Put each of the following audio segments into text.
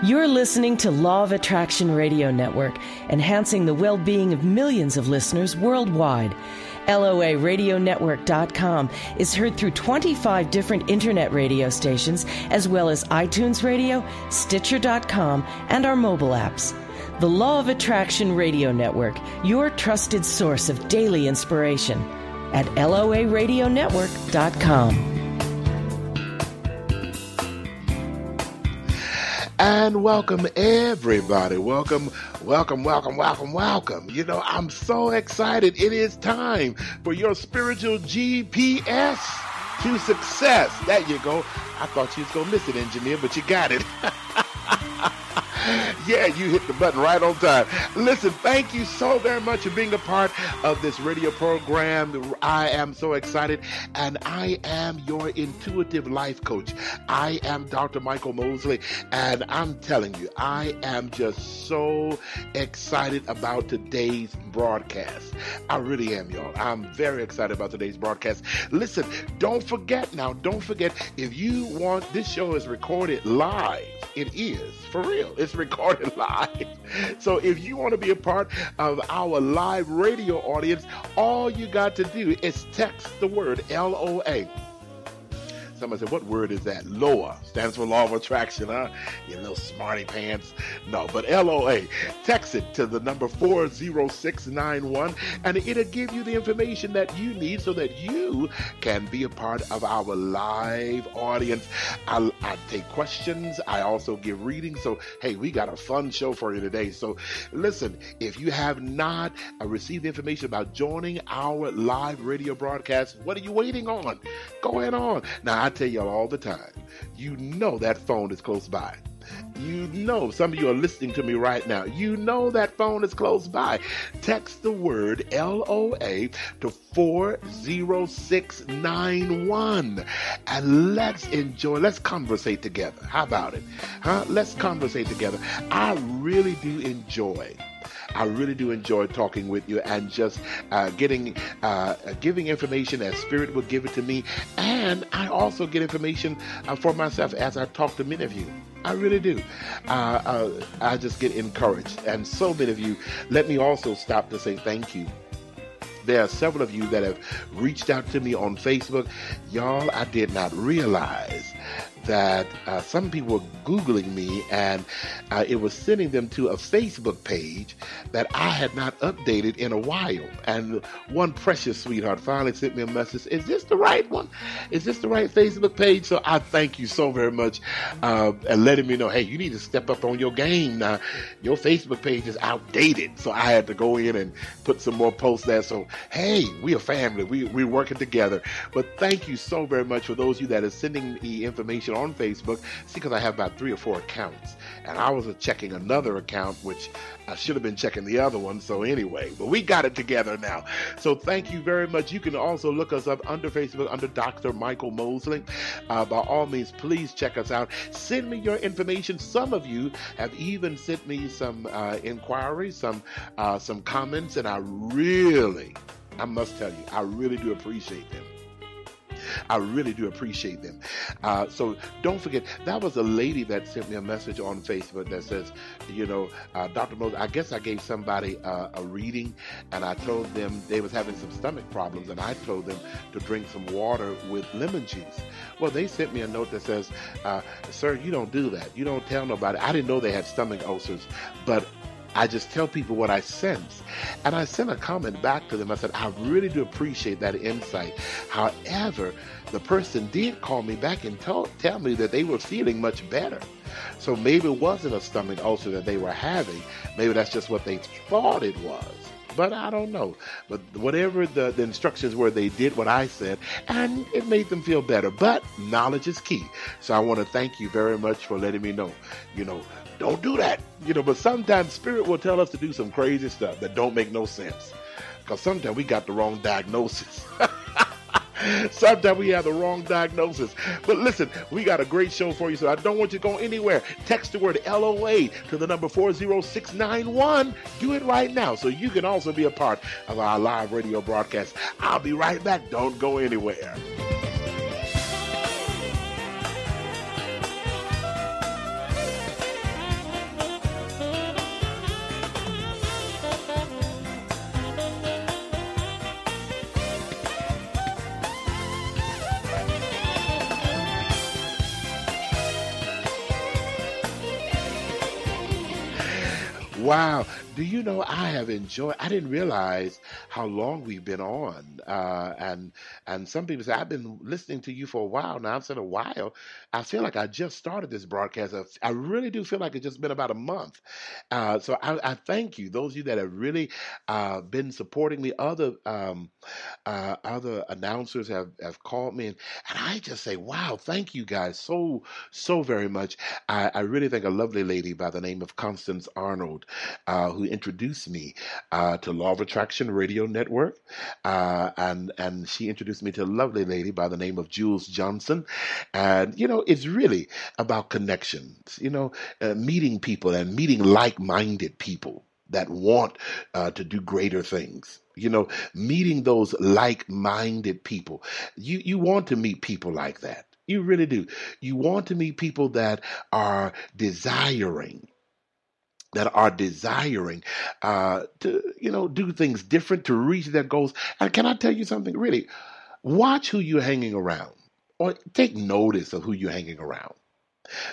You're listening to Law of Attraction Radio Network, enhancing the well being of millions of listeners worldwide. LOARadionetwork.com is heard through 25 different internet radio stations, as well as iTunes Radio, Stitcher.com, and our mobile apps. The Law of Attraction Radio Network, your trusted source of daily inspiration at LOARadionetwork.com. And welcome everybody. Welcome, welcome, welcome, welcome, welcome. You know, I'm so excited. It is time for your spiritual GPS to success. There you go. I thought you was gonna miss it, engineer, but you got it. yeah, you hit the button right on time. Listen, thank you so very much for being a part of this radio program. I am so excited, and I am your intuitive life coach. I am Dr. Michael Mosley, and I'm telling you, I am just so excited about today's broadcast. I really am, y'all. I'm very excited about today's broadcast. Listen, don't forget now, don't forget if you want this show is recorded live. It is for real. It's recorded live. So if you want to be a part of our live radio audience, all you got to do is text the word LOA Somebody said, What word is that? LOA stands for Law of Attraction, huh? You little smarty pants. No, but LOA. Text it to the number 40691 and it'll give you the information that you need so that you can be a part of our live audience. I, I take questions. I also give readings. So, hey, we got a fun show for you today. So, listen, if you have not uh, received information about joining our live radio broadcast, what are you waiting on? Go ahead on. Now, I tell y'all all the time, you know that phone is close by. You know, some of you are listening to me right now. You know that phone is close by. Text the word LOA to 40691 and let's enjoy, let's conversate together. How about it? Huh? Let's conversate together. I really do enjoy I really do enjoy talking with you and just uh, getting, uh, giving information as Spirit will give it to me. And I also get information uh, for myself as I talk to many of you. I really do. Uh, uh, I just get encouraged. And so many of you, let me also stop to say thank you there are several of you that have reached out to me on Facebook. Y'all, I did not realize that uh, some people were Googling me and uh, it was sending them to a Facebook page that I had not updated in a while. And one precious sweetheart finally sent me a message Is this the right one? Is this the right Facebook page? So I thank you so very much uh, and letting me know hey, you need to step up on your game now. Your Facebook page is outdated. So I had to go in and put some more posts there. So, hey, we are family. We, we're working together. But thank you so very much for those of you that are sending me information on Facebook. See, because I have about three or four accounts, and I was checking another account, which I should have been checking the other one. So anyway, but we got it together now. So thank you very much. You can also look us up under Facebook under Dr. Michael Mosley. Uh, by all means, please check us out. Send me your information. Some of you have even sent me some uh, inquiries, some uh, some comments, and I really, I must tell you, I really do appreciate them. I really do appreciate them. Uh, so don't forget, that was a lady that sent me a message on Facebook that says, you know, uh, Dr. Moses, I guess I gave somebody uh, a reading and I told them they was having some stomach problems and I told them to drink some water with lemon juice. Well, they sent me a note that says, uh, sir, you don't do that. You don't tell nobody. I didn't know they had stomach ulcers, but I just tell people what I sense. And I sent a comment back to them. I said, I really do appreciate that insight. However, the person did call me back and tell, tell me that they were feeling much better. So maybe it wasn't a stomach ulcer that they were having. Maybe that's just what they thought it was. But I don't know. But whatever the, the instructions were, they did what I said, and it made them feel better. But knowledge is key. So I want to thank you very much for letting me know. You know, don't do that. You know, but sometimes spirit will tell us to do some crazy stuff that don't make no sense. Because sometimes we got the wrong diagnosis. Sometimes we have the wrong diagnosis. But listen, we got a great show for you, so I don't want you to go anywhere. Text the word LOA to the number 40691. Do it right now so you can also be a part of our live radio broadcast. I'll be right back. Don't go anywhere. Wow. Do you know I have enjoyed I didn't realize how long we've been on. Uh and and some people say I've been listening to you for a while now. I've said a while. I feel like I just started this broadcast. I I really do feel like it's just been about a month. Uh so I, I thank you. Those of you that have really uh been supporting me. Other um uh other announcers have have called me and, and I just say, wow, thank you guys so so very much. I, I really think a lovely lady by the name of Constance Arnold uh, who introduced me uh, to Law of Attraction Radio Network, uh, and and she introduced me to a lovely lady by the name of Jules Johnson, and you know it's really about connections, you know, uh, meeting people and meeting like-minded people that want uh, to do greater things. You know meeting those like-minded people. You you want to meet people like that. You really do. You want to meet people that are desiring that are desiring uh, to, you know, do things different to reach their goals. And can I tell you something? Really, watch who you're hanging around, or take notice of who you're hanging around,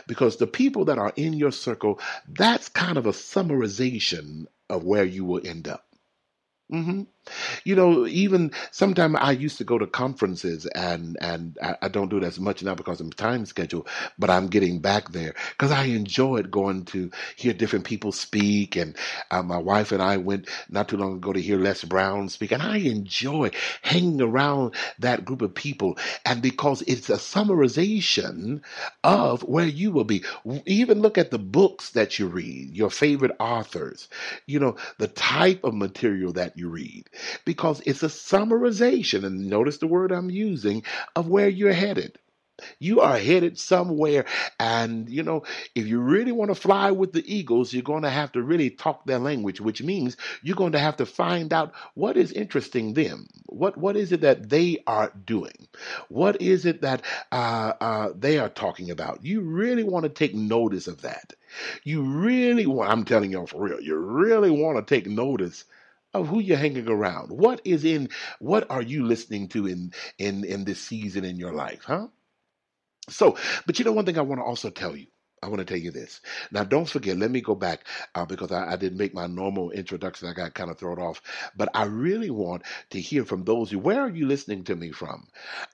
because the people that are in your circle, that's kind of a summarization of where you will end up. hmm You know, even sometimes I used to go to conferences, and and I, don't do it as much now because of time schedule. But I'm getting back there because I enjoyed going to hear different people speak, and uh, my wife and I went not too long ago to hear Les Brown speak, and I enjoy hanging around that group of people, and because it's a summarization of where you will be. Even look at the books that you read, your favorite authors, you know, the type of material that you read because it's a summarization, and notice the word I'm using, of where you're headed. You are headed somewhere, and you know, if you really want to fly with the eagles, you're going to have to really talk their language, which means you're going to have to find out what is interesting them. What what is it that they are doing? What is it that uh, uh, they are talking about? You really want to take notice of that. You really want. I'm telling you for real. You really want to take notice of who you're hanging around. What is in what are you listening to in in in this season in your life, huh? So, but you know one thing I want to also tell you I want to tell you this. Now, don't forget, let me go back uh, because I, I, didn't make my normal introduction. I got kind of thrown off. But I really want to hear from those who, where are you listening to me from?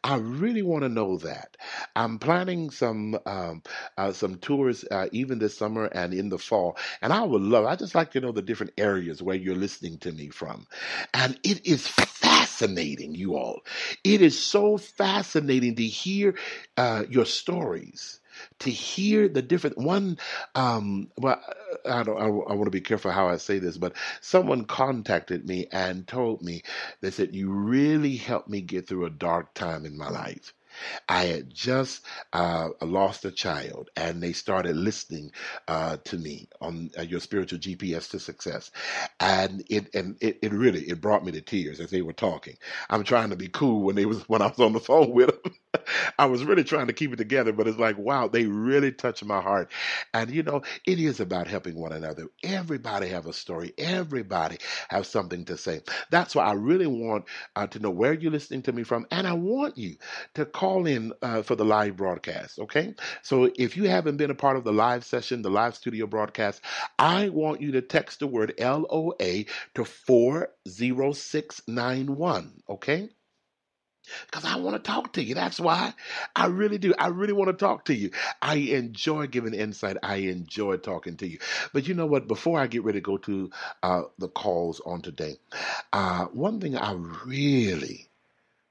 I really want to know that. I'm planning some um, uh, some tours uh, even this summer and in the fall. And I would love, I just like to know the different areas where you're listening to me from. And it is fascinating, you all. It is so fascinating to hear uh, your stories to hear the different one um well i don't i, I want to be careful how i say this but someone contacted me and told me they said you really helped me get through a dark time in my life I had just uh, lost a child, and they started listening uh, to me on uh, your spiritual GPS to success, and it and it, it really it brought me to tears as they were talking. I'm trying to be cool when they was when I was on the phone with them. I was really trying to keep it together, but it's like wow, they really touched my heart, and you know it is about helping one another. Everybody have a story. Everybody have something to say. That's why I really want uh, to know where you're listening to me from, and I want you to call in uh, for the live broadcast, okay? So if you haven't been a part of the live session, the live studio broadcast, I want you to text the word LOA to 40691, okay? Because I want to talk to you. That's why I really do. I really want to talk to you. I enjoy giving insight. I enjoy talking to you. But you know what? Before I get ready to go to uh, the calls on today, uh, one thing I really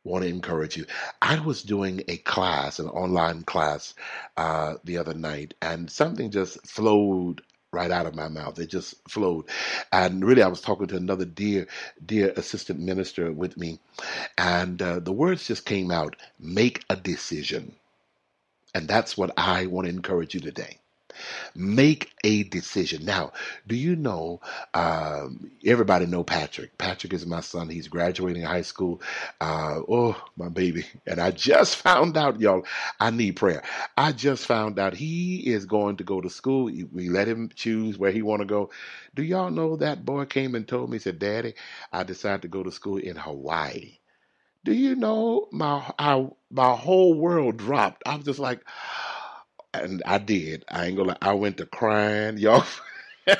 want to encourage you. I was doing a class, an online class, uh, the other night, and something just flowed right out of my mouth. It just flowed. And really, I was talking to another dear, dear assistant minister with me, and uh, the words just came out make a decision. And that's what I want to encourage you today. Make a decision. Now, do you know? Um, everybody know Patrick. Patrick is my son. He's graduating high school. Uh, oh, my baby! And I just found out, y'all. I need prayer. I just found out he is going to go to school. We let him choose where he want to go. Do y'all know that boy came and told me? Said, "Daddy, I decided to go to school in Hawaii." Do you know my how my whole world dropped? I was just like and I did. I ain't gonna. I went to crying, y'all.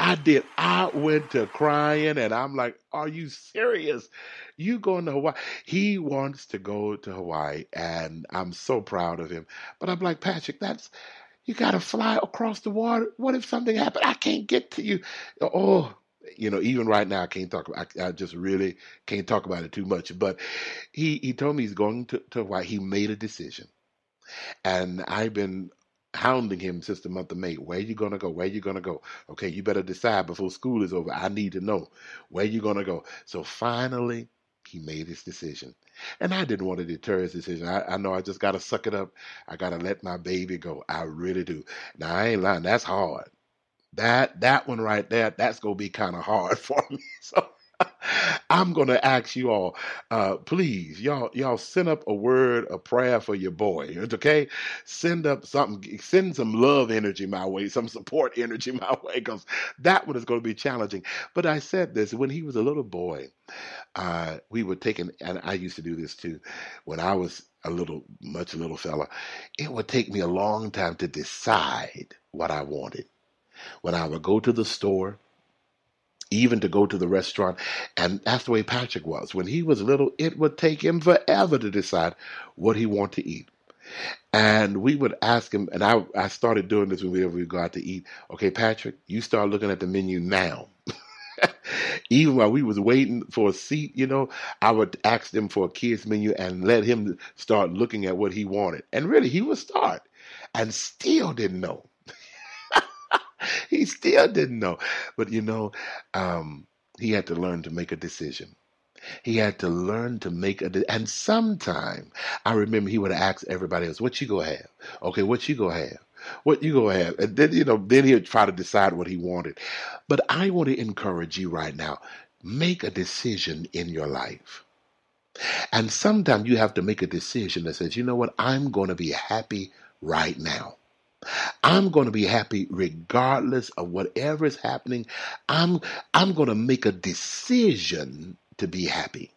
I did. I went to crying and I'm like, are you serious? You going to Hawaii? He wants to go to Hawaii and I'm so proud of him. But I'm like, Patrick, that's, you got to fly across the water. What if something happened? I can't get to you. Oh, you know, even right now, I can't talk. About, I, I just really can't talk about it too much. But he he told me he's going to, to Hawaii. He made a decision, and I've been hounding him since the month of May. Where you gonna go? Where you gonna go? Okay, you better decide before school is over. I need to know where you gonna go. So finally, he made his decision. And I didn't want to deter his decision. I, I know I just got to suck it up. I got to let my baby go. I really do. Now, I ain't lying. That's hard. That that one right there, that's gonna be kind of hard for me. So I'm gonna ask you all, uh, please, y'all, y'all send up a word, a prayer for your boy. Okay, send up something, send some love energy my way, some support energy my way, because that one is going to be challenging. But I said this when he was a little boy. Uh, we were taking, and I used to do this too, when I was a little, much little fella. It would take me a long time to decide what I wanted when I would go to the store, even to go to the restaurant. And that's the way Patrick was. When he was little, it would take him forever to decide what he wanted to eat. And we would ask him, and I, I started doing this whenever we go out to eat. Okay, Patrick, you start looking at the menu now. Even while we was waiting for a seat, you know, I would ask them for a kids menu and let him start looking at what he wanted. And really, he would start and still didn't know. he still didn't know. But you know, um, he had to learn to make a decision. He had to learn to make a, de- and sometime I remember he would ask everybody else, "What you go have? Okay, what you go have? What you go have?" And then you know, then he'd try to decide what he wanted. But I want to encourage you right now: make a decision in your life. And sometimes you have to make a decision that says, "You know what? I'm going to be happy right now." I'm going to be happy regardless of whatever is happening. I'm I'm going to make a decision to be happy.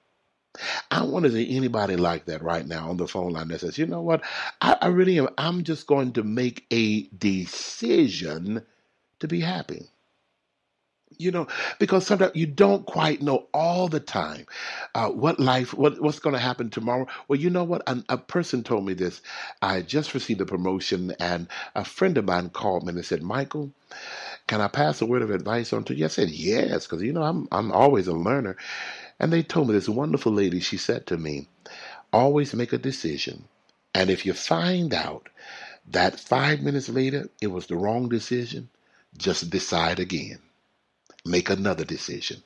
I want to see anybody like that right now on the phone line that says, you know what, I, I really am. I'm just going to make a decision to be happy you know, because sometimes you don't quite know all the time uh, what life, what what's going to happen tomorrow. Well, you know what? a person told me this. I just received a promotion, and a friend of mine called me and said, "Michael, can I pass a word of advice on to you?" I said, "Yes," because you know I'm I'm always a learner. And they told me this wonderful lady. She said to me, "Always make a decision, and if you find out that five minutes later it was the wrong decision, just decide again." Make another decision.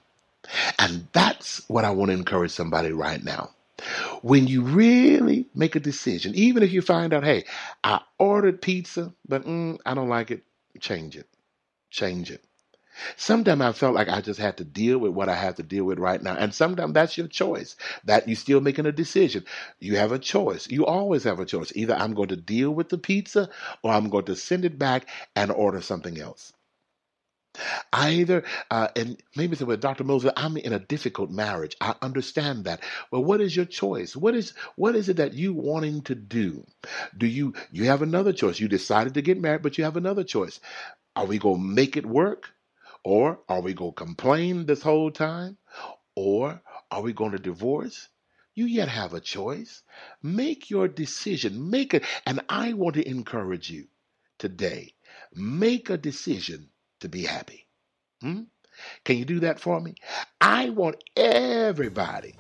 And that's what I want to encourage somebody right now. When you really make a decision, even if you find out, hey, I ordered pizza, but mm, I don't like it, change it. Change it. Sometimes I felt like I just had to deal with what I have to deal with right now. And sometimes that's your choice. That you're still making a decision. You have a choice. You always have a choice. Either I'm going to deal with the pizza or I'm going to send it back and order something else. Either, uh, and maybe say, well, Dr. Moses, I'm in a difficult marriage. I understand that. Well, what is your choice? What is what is it that you wanting to do? Do you you have another choice? You decided to get married, but you have another choice. Are we gonna make it work? Or are we gonna complain this whole time? Or are we gonna divorce? You yet have a choice. Make your decision. Make it. And I want to encourage you today. Make a decision to be happy. Hmm? Can you do that for me? I want everybody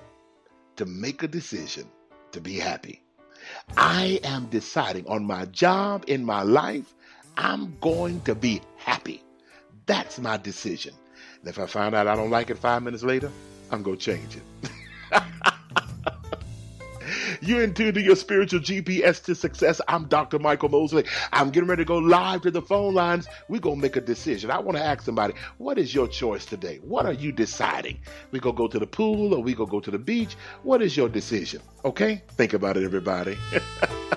to make a decision to be happy. I am deciding on my job in my life, I'm going to be happy. That's my decision. And if I find out I don't like it five minutes later, I'm going to change it. You're in tune to your spiritual GPS to success. I'm Dr. Michael Mosley. I'm getting ready to go live to the phone lines. We're going to make a decision. I want to ask somebody, what is your choice today? What are you deciding? We going to go to the pool or we going to go to the beach? What is your decision? Okay? Think about it, everybody.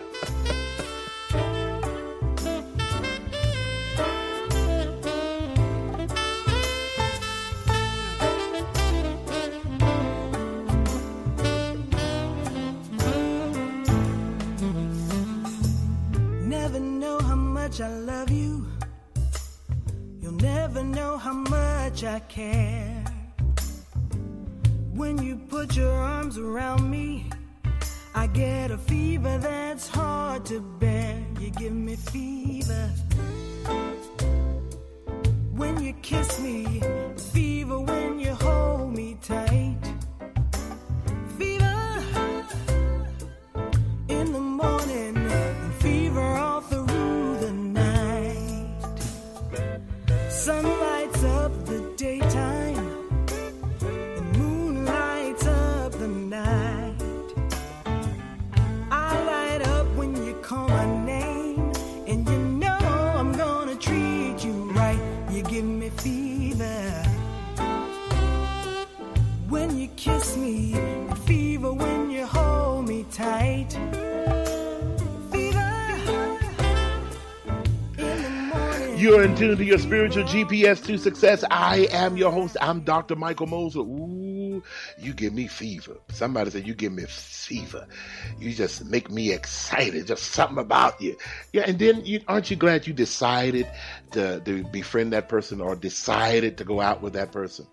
morning. Tune to your spiritual GPS to success. I am your host. I'm Dr. Michael Mosley. Ooh, you give me fever. Somebody said you give me fever. You just make me excited. Just something about you. Yeah, and then you, aren't you glad you decided to, to befriend that person or decided to go out with that person?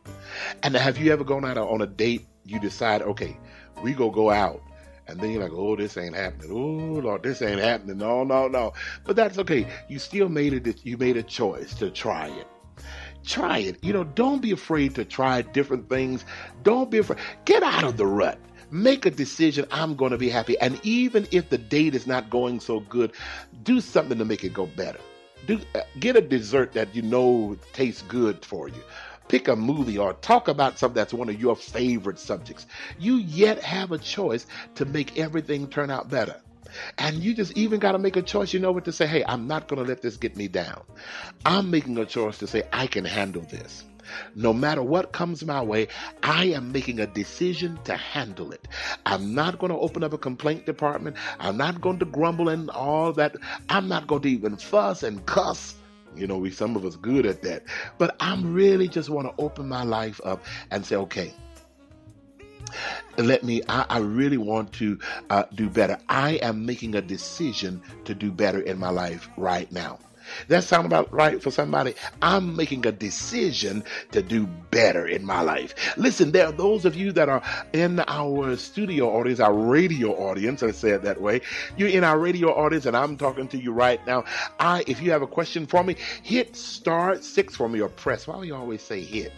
And have you ever gone out on a date? You decide, okay, we go go out. And then you're like, oh, this ain't happening. Oh, Lord, this ain't happening. No, no, no. But that's okay. You still made it. You made a choice to try it. Try it. You know, don't be afraid to try different things. Don't be afraid. Get out of the rut. Make a decision. I'm going to be happy. And even if the date is not going so good, do something to make it go better. Do uh, get a dessert that you know tastes good for you pick a movie or talk about something that's one of your favorite subjects. You yet have a choice to make everything turn out better. And you just even got to make a choice, you know what to say, hey, I'm not going to let this get me down. I'm making a choice to say, I can handle this. No matter what comes my way, I am making a decision to handle it. I'm not going to open up a complaint department. I'm not going to grumble and all that. I'm not going to even fuss and cuss. You know, we some of us good at that. But I'm really just want to open my life up and say, okay, let me i, I really want to uh, do better. I am making a decision to do better in my life right now that sound about right for somebody? I'm making a decision to do better in my life. Listen there are those of you that are in our studio audience our radio audience i say it that way. You're in our radio audience and i'm talking to you right now. I if you have a question for me hit star six for me or press why do you always say hit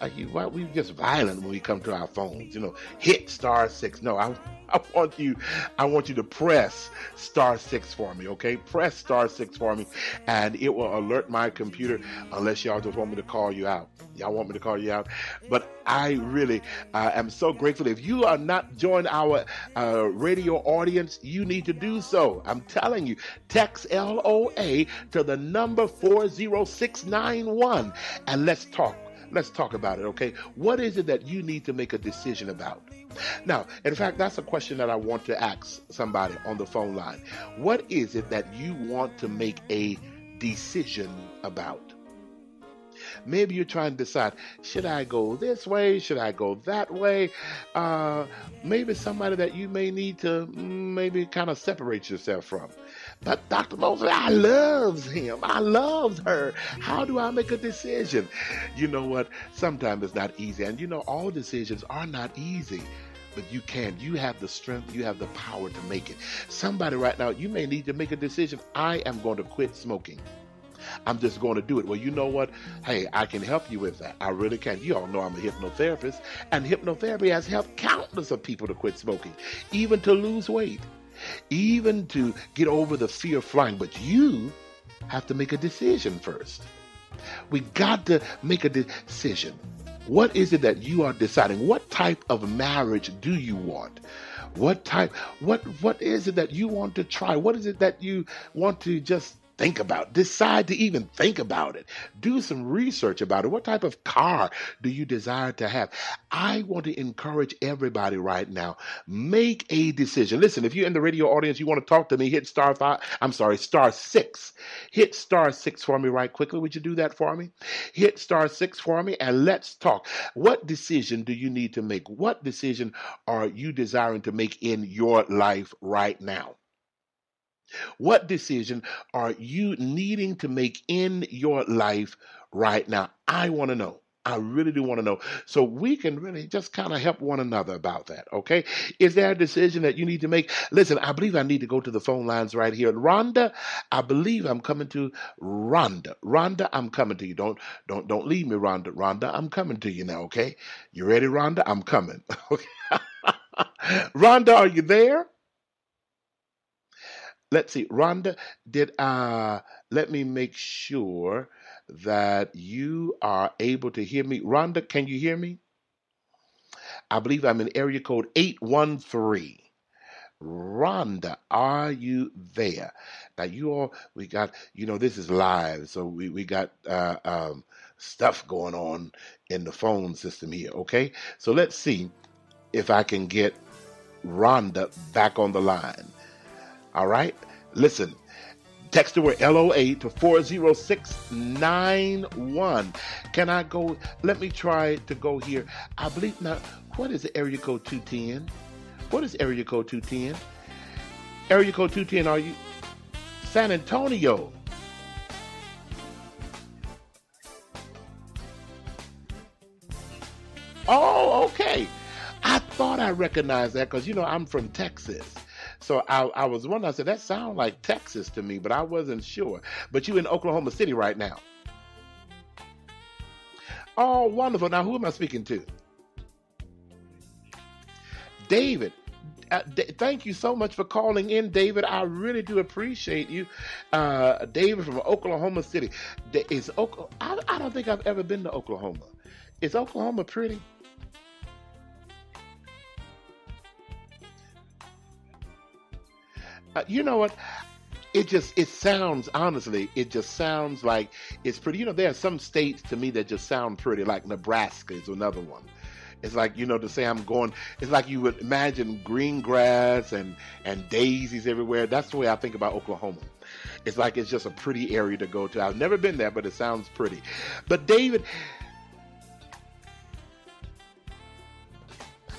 like you, why we just violent when we come to our phones? You know, hit star six. No, I, I want you, I want you to press star six for me. Okay, press star six for me, and it will alert my computer. Unless y'all just want me to call you out. Y'all want me to call you out, but I really uh, am so grateful. If you are not joined our uh, radio audience, you need to do so. I'm telling you, text LOA to the number four zero six nine one, and let's talk. Let's talk about it, okay? What is it that you need to make a decision about? Now, in fact, that's a question that I want to ask somebody on the phone line. What is it that you want to make a decision about? Maybe you're trying to decide, should I go this way? Should I go that way? Uh, maybe somebody that you may need to mm, maybe kind of separate yourself from. But Dr. Moses, I loves him. I loves her. How do I make a decision? You know what? Sometimes it's not easy. And you know, all decisions are not easy but you can. You have the strength, you have the power to make it. Somebody right now, you may need to make a decision. I am going to quit smoking. I'm just going to do it. Well, you know what? Hey, I can help you with that. I really can. You all know I'm a hypnotherapist, and hypnotherapy has helped countless of people to quit smoking, even to lose weight, even to get over the fear of flying. But you have to make a decision first. We got to make a decision. What is it that you are deciding? What type of marriage do you want? What type what what is it that you want to try? What is it that you want to just think about. Decide to even think about it. Do some research about it. What type of car do you desire to have? I want to encourage everybody right now. Make a decision. Listen, if you're in the radio audience, you want to talk to me, hit star five. I'm sorry, star six. Hit star six for me right quickly. Would you do that for me? Hit star six for me and let's talk. What decision do you need to make? What decision are you desiring to make in your life right now? What decision are you needing to make in your life right now? I want to know. I really do want to know. So we can really just kind of help one another about that. Okay. Is there a decision that you need to make? Listen, I believe I need to go to the phone lines right here. Rhonda, I believe I'm coming to Rhonda. Rhonda, I'm coming to you. Don't don't don't leave me, Rhonda. Rhonda, I'm coming to you now. Okay. You ready, Rhonda? I'm coming. Okay. Rhonda, are you there? Let's see. Rhonda, did uh let me make sure that you are able to hear me. Rhonda, can you hear me? I believe I'm in area code 813. Rhonda, are you there? Now you all, we got, you know, this is live, so we we got uh, um, stuff going on in the phone system here. Okay, so let's see if I can get Rhonda back on the line. All right, listen. Text the word LOA to 40691. Can I go? Let me try to go here. I believe now, what is the area code 210? What is area code 210? Area code 210, are you? San Antonio. Oh, okay. I thought I recognized that because, you know, I'm from Texas. So I, I was wondering, I said, that sounds like Texas to me, but I wasn't sure. But you in Oklahoma City right now. Oh, wonderful. Now, who am I speaking to? David. Uh, D- thank you so much for calling in, David. I really do appreciate you, uh, David from Oklahoma City. D- is I don't think I've ever been to Oklahoma. Is Oklahoma pretty? Uh, you know what? It just it sounds honestly, it just sounds like it's pretty. You know, there are some states to me that just sound pretty, like Nebraska is another one. It's like you know to say I'm going. It's like you would imagine green grass and and daisies everywhere. That's the way I think about Oklahoma. It's like it's just a pretty area to go to. I've never been there, but it sounds pretty. But David,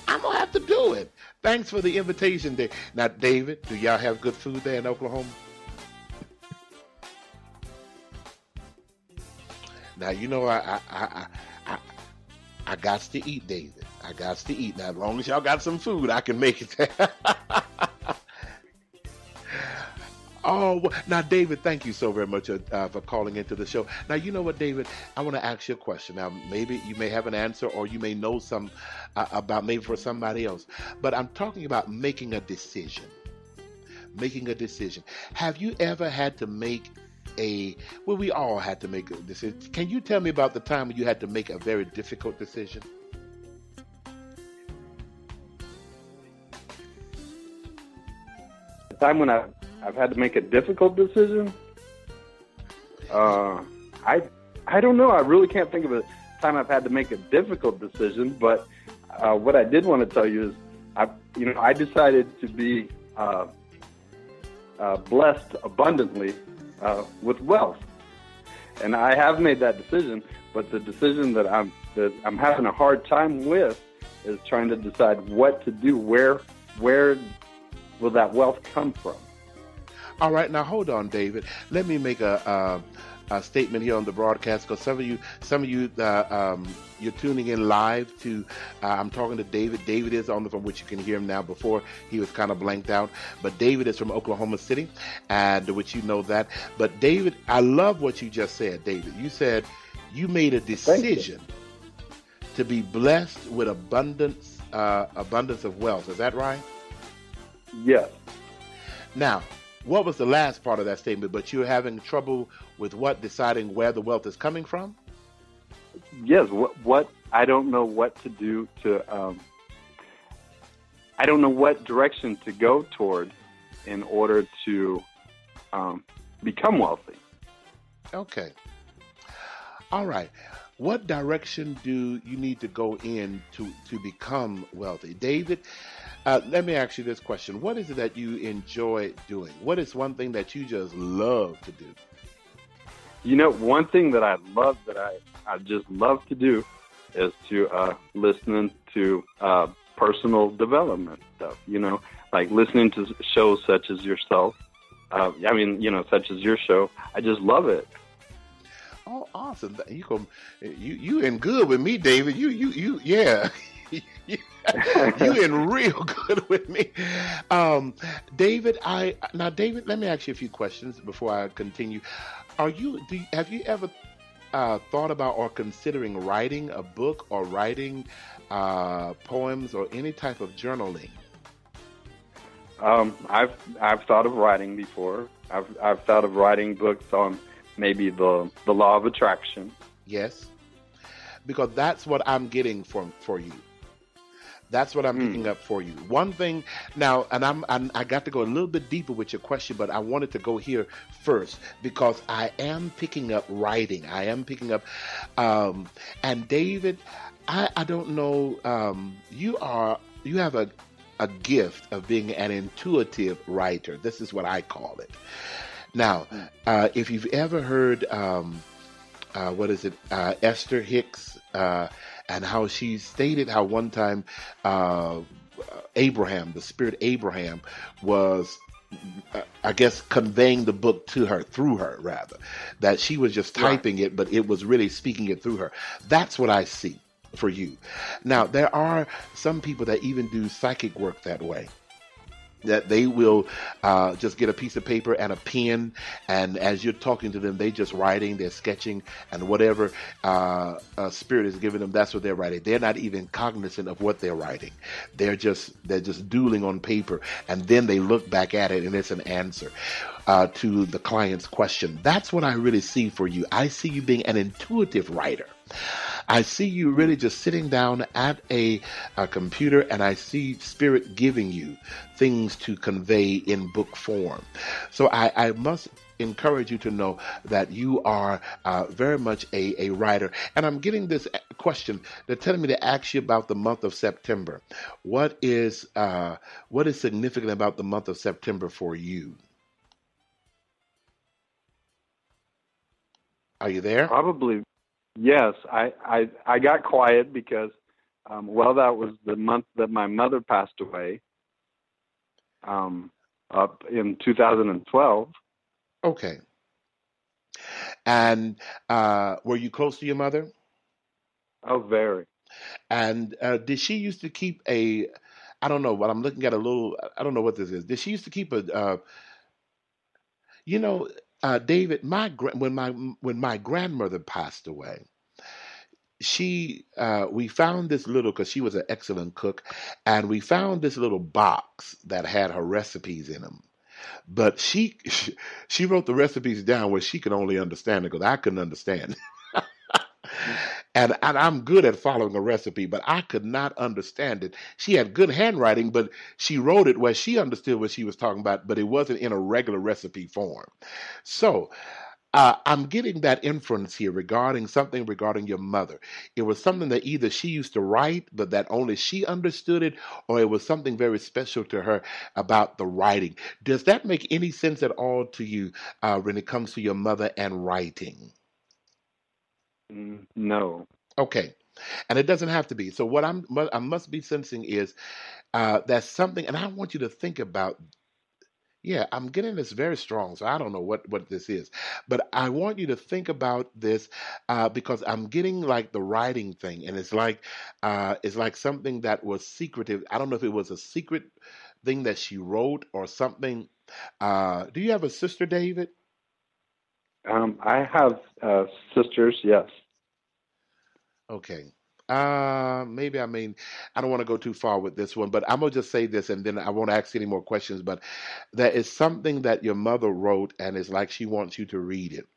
I'm gonna have to do it. Thanks for the invitation, Dave. Now, David, do y'all have good food there in Oklahoma? Now you know I I I I, I got to eat, David. I got to eat. Now, as long as y'all got some food, I can make it. Oh, now, David, thank you so very much uh, uh, for calling into the show. Now, you know what, David? I want to ask you a question. Now, maybe you may have an answer or you may know some uh, about maybe for somebody else, but I'm talking about making a decision. Making a decision. Have you ever had to make a, well, we all had to make a decision. Can you tell me about the time when you had to make a very difficult decision? The time when I I've had to make a difficult decision. Uh, I I don't know. I really can't think of a time I've had to make a difficult decision. But uh, what I did want to tell you is, I you know I decided to be uh, uh, blessed abundantly uh, with wealth, and I have made that decision. But the decision that I'm that I'm having a hard time with is trying to decide what to do. Where where will that wealth come from? All right, now hold on, David. Let me make a, a, a statement here on the broadcast because some of you, some of you, uh, um, you're tuning in live to. Uh, I'm talking to David. David is on the phone, which you can hear him now. Before he was kind of blanked out, but David is from Oklahoma City, and which you know that. But David, I love what you just said, David. You said you made a decision to be blessed with abundance, uh, abundance of wealth. Is that right? Yes. Now, what was the last part of that statement? But you're having trouble with what deciding where the wealth is coming from? Yes. What, what I don't know what to do to. Um, I don't know what direction to go toward in order to um, become wealthy. Okay. All right. What direction do you need to go in to, to become wealthy? David, uh, let me ask you this question. What is it that you enjoy doing? What is one thing that you just love to do? You know, one thing that I love that I, I just love to do is to uh, listening to uh, personal development stuff. You know, like listening to shows such as yourself, uh, I mean, you know, such as your show. I just love it. Oh, awesome! You come, you you in good with me, David. You you you yeah. you in real good with me, um, David. I now, David. Let me ask you a few questions before I continue. Are you? Do you, have you ever uh, thought about or considering writing a book or writing uh, poems or any type of journaling? Um, I've I've thought of writing before. I've I've thought of writing books on maybe the the law of attraction. Yes, because that's what I'm getting from for you. That's what I'm Hmm. picking up for you. One thing now, and I'm, I'm I got to go a little bit deeper with your question, but I wanted to go here first because I am picking up writing. I am picking up, um, and David, I I don't know. Um, you are you have a a gift of being an intuitive writer. This is what I call it. Now, uh, if you've ever heard, um, uh, what is it, uh, Esther Hicks, uh, and how she stated how one time uh, Abraham, the spirit Abraham, was. uh, I guess conveying the book to her through her rather that she was just Right. typing it but it was really speaking it through her that's what I see for you now there are some people that even do psychic work that way that they will uh, just get a piece of paper and a pen, and as you're talking to them, they're just writing, they're sketching, and whatever uh, uh, spirit is giving them, that's what they're writing. They're not even cognizant of what they're writing. They're just they're just doodling on paper, and then they look back at it, and it's an answer uh, to the client's question. That's what I really see for you. I see you being an intuitive writer. I see you really just sitting down at a, a computer and I see spirit giving you things to convey in book form. So I, I must encourage you to know that you are uh, very much a, a writer. And I'm getting this question. They're telling me to ask you about the month of September. What is uh, what is significant about the month of September for you? Are you there? Probably, yes. I I I got quiet because, um, well, that was the month that my mother passed away. Um, up in 2012. Okay. And uh, were you close to your mother? Oh, very. And uh, did she used to keep a? I don't know, but I'm looking at a little. I don't know what this is. Did she used to keep a? Uh, you know, uh, David, my when my when my grandmother passed away, she uh, we found this little because she was an excellent cook, and we found this little box that had her recipes in them. But she she wrote the recipes down where she could only understand it because I couldn't understand. and and I'm good at following a recipe, but I could not understand it. She had good handwriting, but she wrote it where she understood what she was talking about, but it wasn't in a regular recipe form. So uh, I'm getting that inference here regarding something regarding your mother. It was something that either she used to write, but that only she understood it, or it was something very special to her about the writing. Does that make any sense at all to you uh, when it comes to your mother and writing? No. Okay. And it doesn't have to be. So what I'm what I must be sensing is uh, that's something, and I want you to think about. Yeah, I'm getting this very strong, so I don't know what what this is, but I want you to think about this uh, because I'm getting like the writing thing, and it's like uh, it's like something that was secretive. I don't know if it was a secret thing that she wrote or something. Uh, do you have a sister, David? Um, I have uh, sisters. Yes. Okay. Uh, maybe I mean I don't want to go too far with this one, but I'm gonna just say this, and then I won't ask any more questions. But there is something that your mother wrote, and it's like she wants you to read it,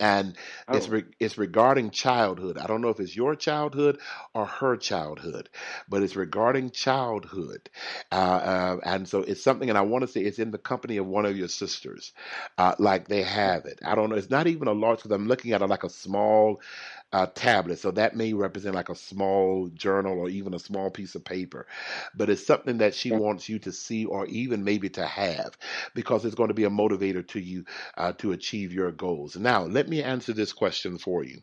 and it's Oh. re- it's regarding childhood. I don't know if it's your childhood or her childhood, but it's regarding childhood, uh, uh, and so it's something. And I want to say it's in the company of one of your sisters, uh, like they have it. I don't know. It's not even a large because I'm looking at it like a small uh, tablet. So that may represent like a small journal or even a small piece of paper. But it's something that she wants you to see or even maybe to have because it's going to be a motivator to you uh, to achieve your goals. Now, let me answer this question for you.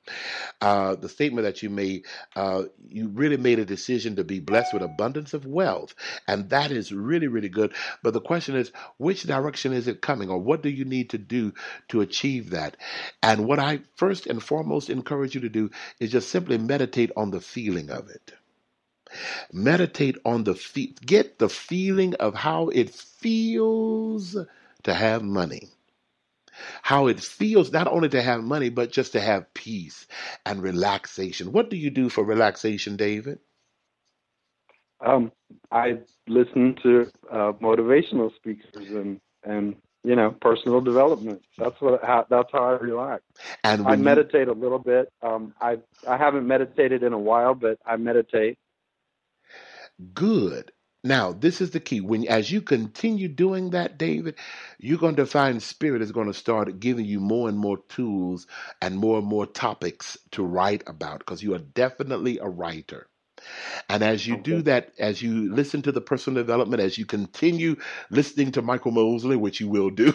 Uh, the statement that you made, uh, you really made a decision to be blessed with abundance of wealth. And that is really, really good. But the question is, which direction is it coming or what do you need to do to achieve that? And what I first and foremost encourage you to do is just simply meditate on the feeling of it. Meditate on the fe- get the feeling of how it feels to have money. How it feels not only to have money, but just to have peace and relaxation. What do you do for relaxation, David? Um, I listen to uh, motivational speakers and and you know personal development. That's what how, that's how I relax. And I when you- meditate a little bit. Um, I I haven't meditated in a while, but I meditate. good. Now, this is the key. When as you continue doing that, David, you're going to find spirit is going to start giving you more and more tools and more and more topics to write about because you are definitely a writer. And as you do that, as you listen to the personal development, as you continue listening to Michael Mosley, which you will do,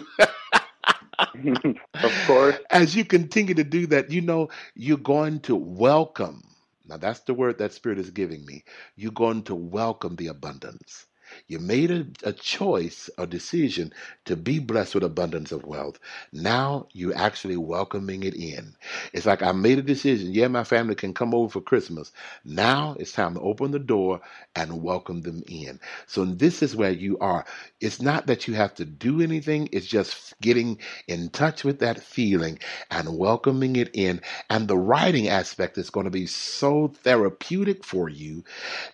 of course. as you continue to do that, you know you're going to welcome. Now, that's the word that Spirit is giving me. You're going to welcome the abundance. You made a, a choice, a decision to be blessed with abundance of wealth. Now you're actually welcoming it in. It's like I made a decision. Yeah, my family can come over for Christmas. Now it's time to open the door and welcome them in. So this is where you are. It's not that you have to do anything, it's just getting in touch with that feeling and welcoming it in. And the writing aspect is going to be so therapeutic for you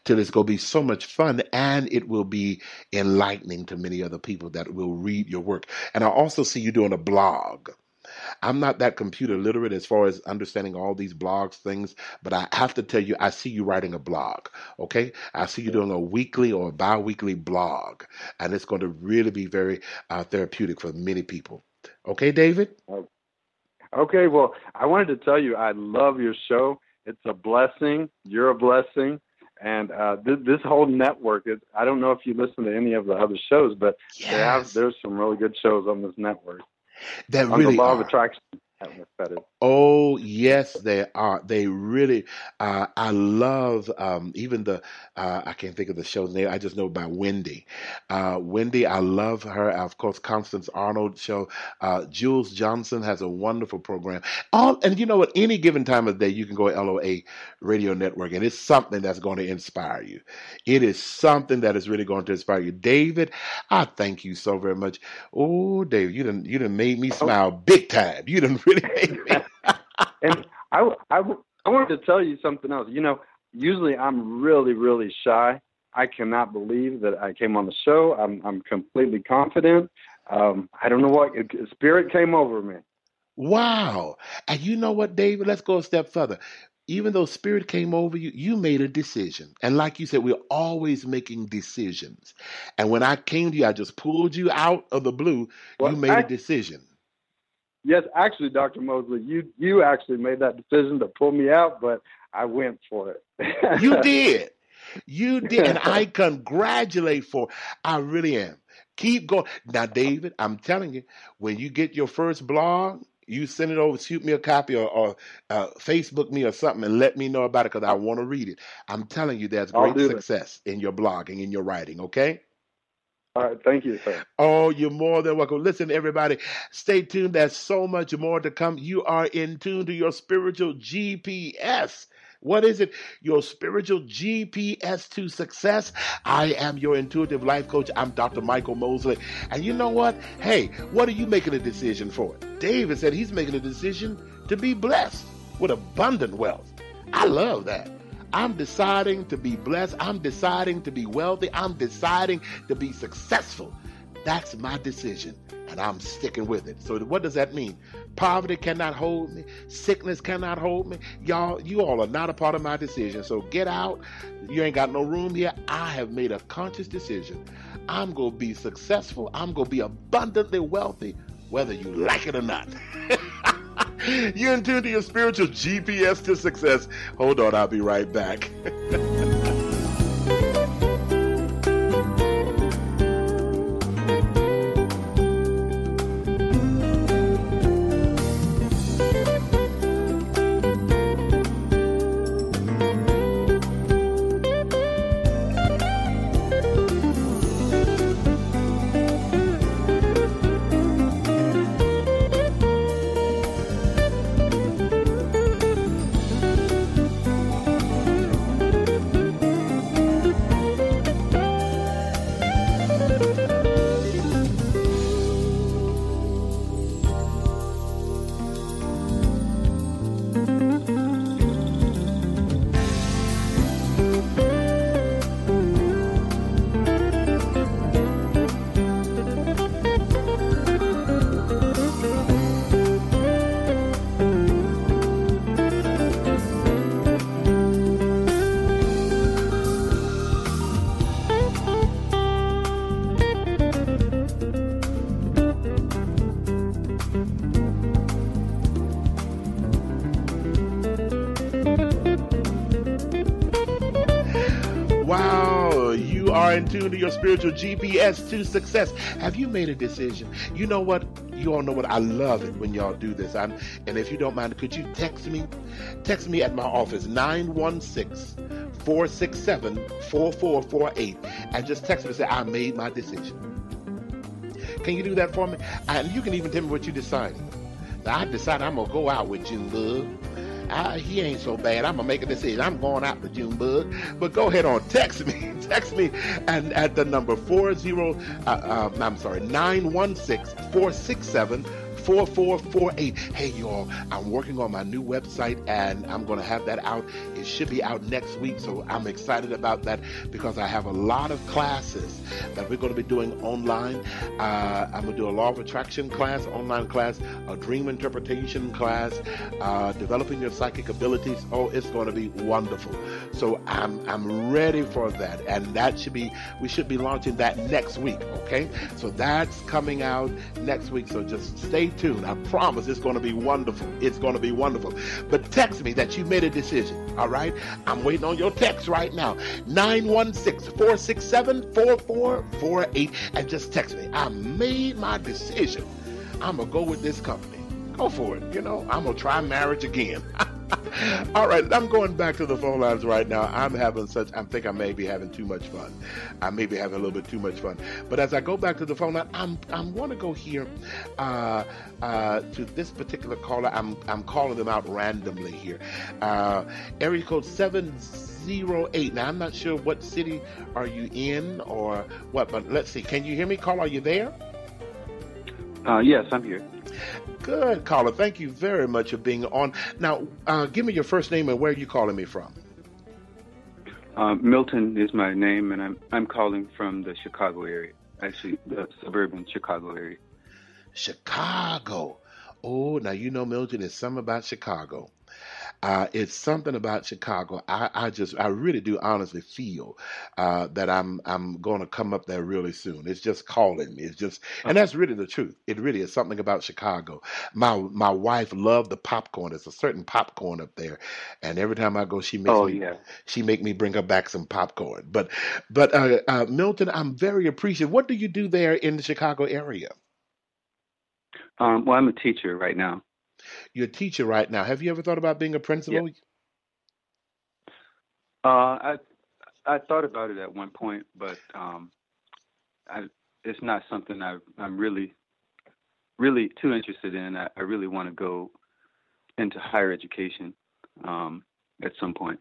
till it's going to be so much fun and it will be enlightening to many other people that will read your work. And I also see you doing a blog. I'm not that computer literate as far as understanding all these blogs things, but I have to tell you, I see you writing a blog. Okay, I see you doing a weekly or bi-weekly blog, and it's going to really be very uh, therapeutic for many people. Okay, David. Okay, well, I wanted to tell you I love your show. It's a blessing. You're a blessing. And uh, this, this whole network is, I don't know if you listen to any of the other shows, but they have, there's some really good shows on this network. that On really the law of are. attraction that is. Oh yes, they are. They really. Uh, I love um, even the. Uh, I can't think of the show's name. I just know about Wendy. Uh, Wendy, I love her. Of course, Constance Arnold show. Uh, Jules Johnson has a wonderful program. All and you know what? Any given time of day, you can go to LOA Radio Network, and it's something that's going to inspire you. It is something that is really going to inspire you. David, I thank you so very much. Oh, David, you done you done made me smile big time. You done really made me. And I, I, I wanted to tell you something else. You know, usually I'm really, really shy. I cannot believe that I came on the show. I'm, I'm completely confident. Um, I don't know what spirit came over me. Wow. And you know what, David? Let's go a step further. Even though spirit came over you, you made a decision. And like you said, we're always making decisions. And when I came to you, I just pulled you out of the blue. Well, you made a I- decision. Yes, actually, Dr. Mosley, you you actually made that decision to pull me out, but I went for it. You did. You did. And I congratulate for I really am. Keep going. Now, David, I'm telling you, when you get your first blog, you send it over, shoot me a copy or, or uh, Facebook me or something and let me know about it because I want to read it. I'm telling you, there's great that. success in your blogging, in your writing, okay? All right, thank you, sir. Oh, you're more than welcome. Listen, everybody, stay tuned. There's so much more to come. You are in tune to your spiritual GPS. What is it? Your spiritual GPS to success. I am your intuitive life coach. I'm Dr. Michael Mosley. And you know what? Hey, what are you making a decision for? David said he's making a decision to be blessed with abundant wealth. I love that. I'm deciding to be blessed. I'm deciding to be wealthy. I'm deciding to be successful. That's my decision, and I'm sticking with it. So, what does that mean? Poverty cannot hold me. Sickness cannot hold me. Y'all, you all are not a part of my decision. So, get out. You ain't got no room here. I have made a conscious decision. I'm going to be successful. I'm going to be abundantly wealthy, whether you like it or not. You're tune to your spiritual GPS to success. Hold on, I'll be right back. in tune to your spiritual GPS to success. Have you made a decision? You know what? You all know what I love it when y'all do this. I'm, and if you don't mind, could you text me? Text me at my office 916 467 4448 and just text me and say, I made my decision. Can you do that for me? And you can even tell me what you decided. I decided I'm going to go out with Junebug. I, he ain't so bad. I'm gonna make a decision. I'm going out with Junebug. But go ahead on, text me, text me, and at the number four zero, uh, uh, I'm sorry, nine one six four six seven. 4448. Hey, y'all, I'm working on my new website and I'm going to have that out. It should be out next week. So I'm excited about that because I have a lot of classes that we're going to be doing online. Uh, I'm going to do a law of attraction class, online class, a dream interpretation class, uh, developing your psychic abilities. Oh, it's going to be wonderful. So I'm, I'm ready for that. And that should be, we should be launching that next week. Okay. So that's coming out next week. So just stay tuned. I promise it's going to be wonderful. It's going to be wonderful. But text me that you made a decision. All right. I'm waiting on your text right now. 916 467 4448. And just text me. I made my decision. I'm going to go with this company. Go for it. You know, I'm to try marriage again. All right, I'm going back to the phone lines right now. I'm having such, I think I may be having too much fun. I may be having a little bit too much fun. But as I go back to the phone line, I'm, I'm want to go here uh, uh, to this particular caller. I'm, I'm calling them out randomly here. Uh, area code 708. Now, I'm not sure what city are you in or what, but let's see. Can you hear me, caller? Are you there? Uh, yes, I'm here. Good, caller. Thank you very much for being on. Now, uh, give me your first name and where are you calling me from? Uh, Milton is my name, and I'm I'm calling from the Chicago area, actually the suburban Chicago area. Chicago. Oh, now you know, Milton, is something about Chicago. Uh, it's something about Chicago. I, I just, I really do honestly feel uh, that I'm, I'm going to come up there really soon. It's just calling me. It's just, and that's really the truth. It really is something about Chicago. My, my wife loved the popcorn. There's a certain popcorn up there, and every time I go, she makes Oh me, yeah. she make me bring her back some popcorn. But, but uh, uh, Milton, I'm very appreciative. What do you do there in the Chicago area? Um, well, I'm a teacher right now. You're a teacher right now. Have you ever thought about being a principal? Uh, I I thought about it at one point, but um, I, it's not something I, I'm really really too interested in. I, I really want to go into higher education um, at some point.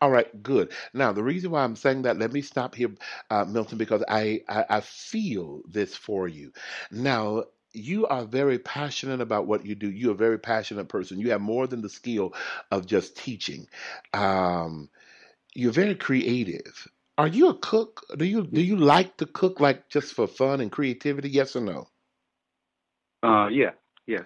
All right, good. Now, the reason why I'm saying that, let me stop here, uh, Milton, because I, I, I feel this for you. Now, you are very passionate about what you do. You're a very passionate person. You have more than the skill of just teaching. Um, you're very creative. Are you a cook? Do you do you like to cook like just for fun and creativity? Yes or no? Uh, yeah, yeah.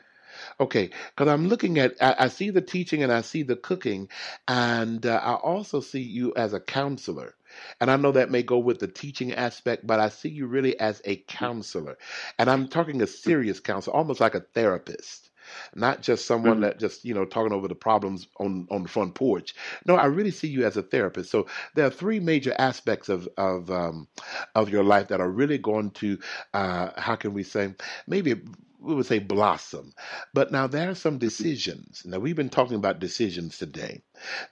Okay, because I'm looking at, I, I see the teaching and I see the cooking, and uh, I also see you as a counselor. And I know that may go with the teaching aspect, but I see you really as a counselor. And I'm talking a serious counselor, almost like a therapist. not just someone Mhm. that just you know talking over the problems on on the front porch. No, I really see you as a therapist. So there are three major aspects of of um, of your life that are really going to uh, how can we say maybe we would say blossom. But now there are some decisions. Now we've been talking about decisions today.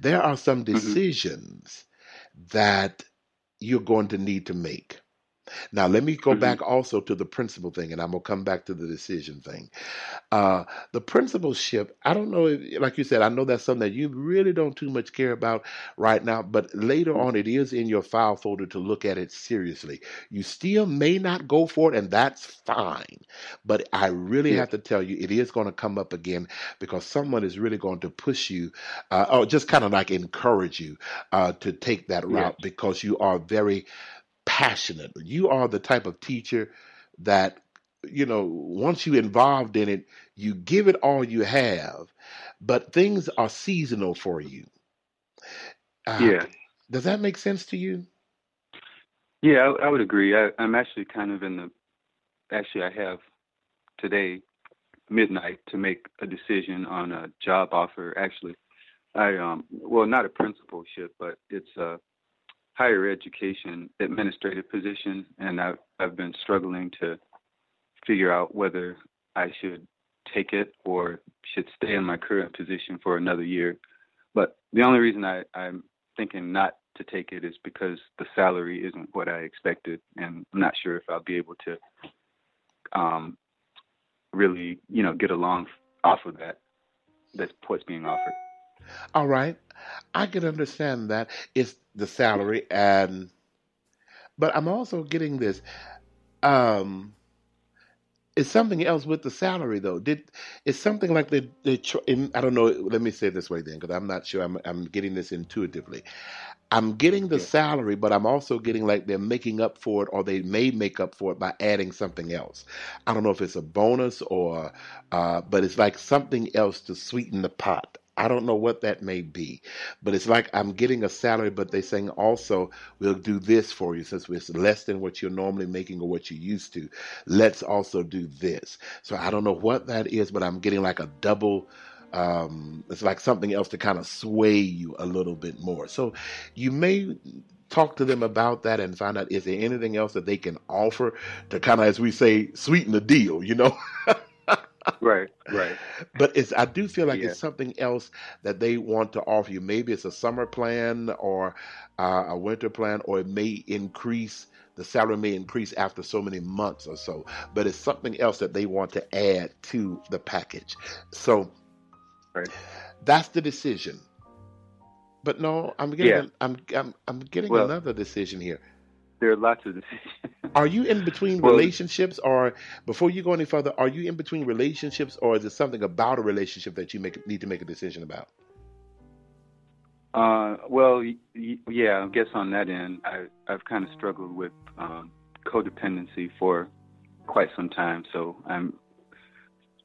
There are some Mhm. decisions that you're going to need to make. Now, let me go Mhm. back also to the principal thing, and I'm going to come back to the decision thing. Uh, the principleship, I don't know, if, like you said, I know that's something that you really don't too much care about right now, but later on it is in your file folder to look at it seriously. You still may not go for it, and that's fine. But I really Yeah. have to tell you, it is going to come up again because someone is really going to push you, uh, or just kind of like encourage you uh, to take that Yeah. route because you are very passionate. You are the type of teacher that, you know, once you involved in it, you give it all you have, but things are seasonal for you. Uh, Yeah. Does that make sense to you? Yeah, I, I would agree. I, I'm actually kind of in the. Actually, I have today midnight to make a decision on a job offer. Actually, I um well not a principalship, but it's a higher education administrative position, and I've I've been struggling to figure out whether I should take it or should stay in my current position for another year. But the only reason I, I'm thinking not to take it is because the salary isn't what I expected, and I'm not sure if I'll be able to um, really, you know, get along off of that. That's what's being offered. All right. I can understand that it's the salary and but I'm also getting this um it's something else with the salary though. Did it's something like the the in, I don't know. Let me say it this way then, because I'm not sure. I'm I'm getting this intuitively. I'm getting the salary, but I'm also getting like they're making up for it, or they may make up for it by adding something else. I don't know if it's a bonus or, uh, but it's like something else to sweeten the pot. I don't know what that may be, but it's like I'm getting a salary, but they're saying also we'll do this for you since it's less than what you're normally making or what you used to. Let's also do this. So I don't know what that is, but I'm getting like a double. Um, it's like something else to kind of sway you a little bit more. So you may talk to them about that and find out is there anything else that they can offer to kind of, as we say, sweeten the deal. You know. Right, right. But it's I do feel like Yeah. it's something else that they want to offer you. Maybe it's a summer plan or uh, a winter plan, or it may increase the salary may increase after so many months or so. But it's something else that they want to add to the package. So Right. that's the decision. But no, I'm getting Yeah. I'm I'm I'm getting Well- another decision here. There are lots of decisions. Are you in between Well- relationships, or before you go any further, are you in between relationships, or is it something about a relationship that you make need to make a decision about? Uh, well, yeah, I guess on that end, I, I've kind of struggled with um, codependency for quite some time, so I'm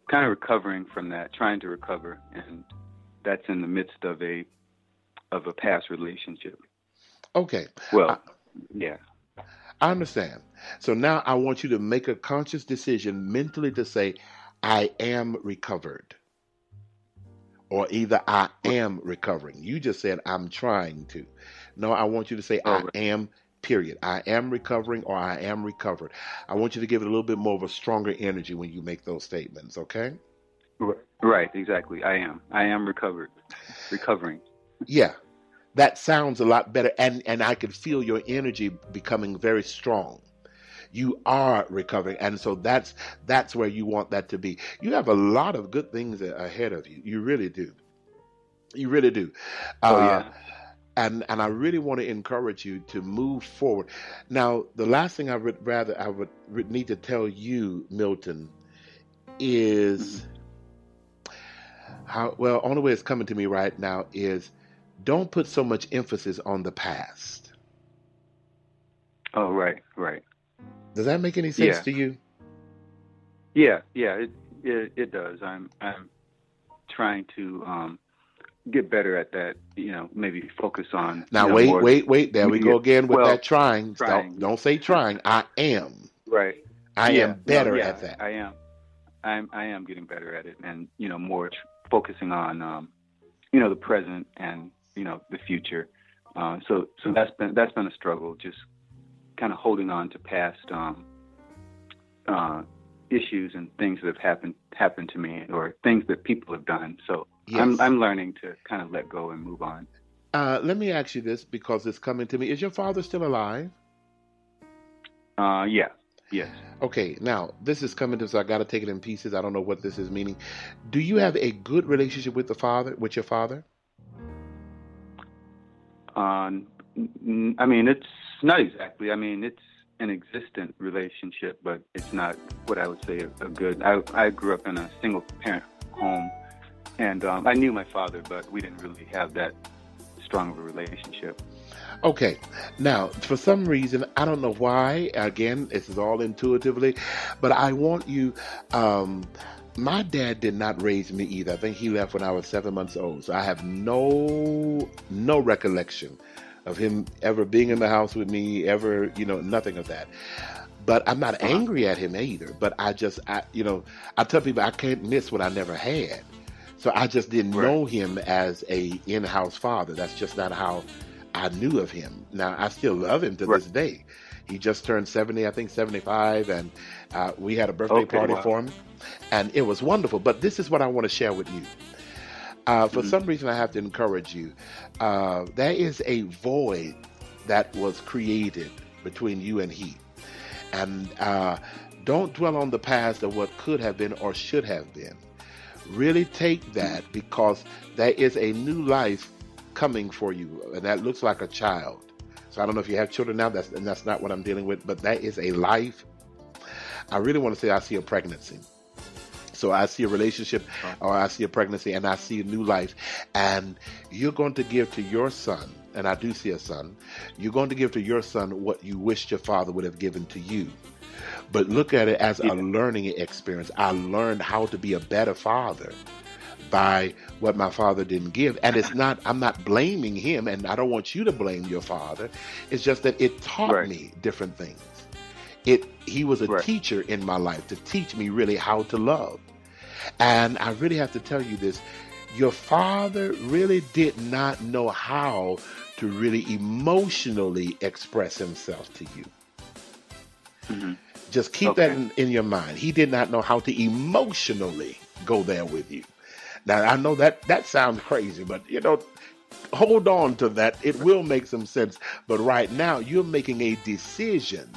kind of recovering from that, trying to recover, and that's in the midst of a of a past relationship. Okay, Well, I- yeah, I understand. So now I want you to make a conscious decision mentally to say, I am recovered. Or either I am recovering. You just said, I'm trying to. No, I want you to say, I am, period. I am recovering or I am recovered. I want you to give it a little bit more of a stronger energy when you make those statements, okay? Right, exactly. I am. I am recovered, recovering. Yeah, that sounds a lot better, and and I can feel your energy becoming very strong. You are recovering, and so that's that's where you want that to be. You have a lot of good things ahead of you. You really do. You really do. Oh Uh, yeah. and and I really want to encourage you to move forward. Now, the last thing I would rather I would need to tell you, Milton, is how well. Only way it's coming to me right now is don't put so much emphasis on the past. Oh right, right. Does that make any sense Yeah. to you? Yeah, yeah, it it, it does. I'm I'm trying to um, get better at that. You know, maybe focus on. Now you know, wait, wait, wait. There we go again with Well, that trying. trying. Don't, don't say trying. I am. Right. I Yeah, am better no, yeah, at that. I am. I'm I am getting better at it, and you know, more focusing on um, you know the present and you know the future. Uh, so so that's been that's been a struggle, just kind of holding on to past um, uh, issues and things that have happened happened to me or things that people have done. So Yes. I'm I'm learning to kind of let go and move on. Uh, let me ask you this because it's coming to me. Is your father still alive? Uh, yeah, yes. Okay, now this is coming to so I got to take it in pieces. I don't know what this is meaning. Do you have a good relationship with the father, with your father? Uh, n- n- I mean, it's not exactly. I mean, it's an existent relationship, but it's not what I would say a, a good. I I grew up in a single parent home, and um, I knew my father, but we didn't really have that strong of a relationship. Okay, now for some reason I don't know why. Again, this is all intuitively, but I want you. Um, my dad did not raise me either. I think he left when I was seven months old, so I have no no recollection of him ever being in the house with me. Ever, you know, nothing of that. But I'm not angry at him either. But I just, I, you know, I tell people I can't miss what I never had. So I just didn't Right. know him as a in-house father. That's just not how I knew of him. Now I still love him to Right. this day. He just turned 70, I think 75, and uh, we had a birthday Okay, party wow. for him, and it was wonderful. But this is what I want to share with you. Uh, for Mhm. some reason, I have to encourage you. Uh, there is a void that was created between you and he, and uh, don't dwell on the past of what could have been or should have been. Really take that because there is a new life coming for you, and that looks like a child. So I don't know if you have children now. That's and that's not what I'm dealing with, but that is a life. I really want to say I see a pregnancy. So I see a relationship uh-huh. or I see a pregnancy and I see a new life. And you're going to give to your son, and I do see a son, you're going to give to your son what you wished your father would have given to you. But look at it as a learning experience. I learned how to be a better father by what my father didn't give. And it's not, I'm not blaming him, and I don't want you to blame your father. It's just that it taught Right. me different things. It he was a Right. teacher in my life to teach me really how to love. And I really have to tell you this your father really did not know how to really emotionally express himself to you. hmm Just keep Okay. that in, in your mind. He did not know how to emotionally go there with you. Now I know that that sounds crazy, but you know, hold on to that. It will make some sense. But right now, you're making a decision.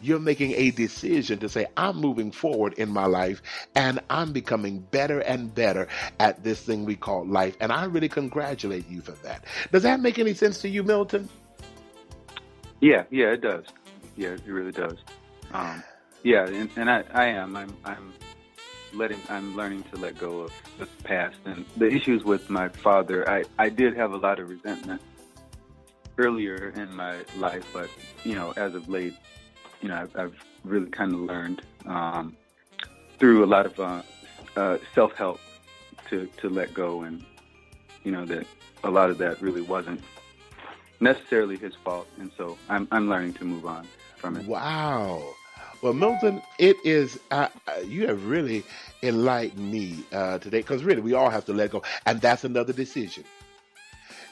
You're making a decision to say, I'm moving forward in my life and I'm becoming better and better at this thing we call life. And I really congratulate you for that. Does that make any sense to you, Milton? Yeah, yeah, it does. Yeah, it really does. Um, yeah, and, and I, I am. I'm, I'm letting. I'm learning to let go of the past and the issues with my father. I, I did have a lot of resentment earlier in my life, but you know, as of late, you know, I've, I've really kind of learned um, through a lot of uh, uh, self help to to let go, and you know that a lot of that really wasn't necessarily his fault, and so I'm I'm learning to move on from it. Wow. Well, Milton, it is, uh, you have really enlightened me uh, today because really we all have to let go. And that's another decision.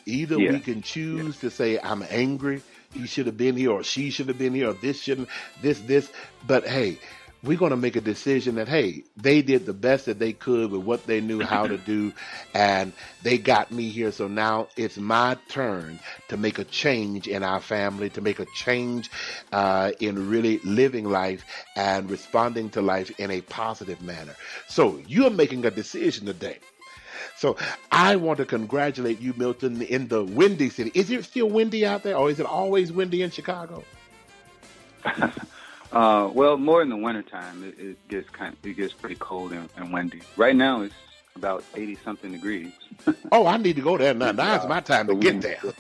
Either Yeah. we can choose to say, I'm angry, he should have been here, or she should have been here, or this shouldn't, this, this. But hey, we're going to make a decision that, hey, they did the best that they could with what they knew how to do, and they got me here. So now it's my turn to make a change in our family, to make a change uh, in really living life and responding to life in a positive manner. So you're making a decision today. So I want to congratulate you, Milton, in the windy city. Is it still windy out there, or is it always windy in Chicago? Uh, well, more in the wintertime, it, it gets kind it gets pretty cold and, and windy. Right now, it's about eighty something degrees. Oh, I need to go there now. Now's my time to get there.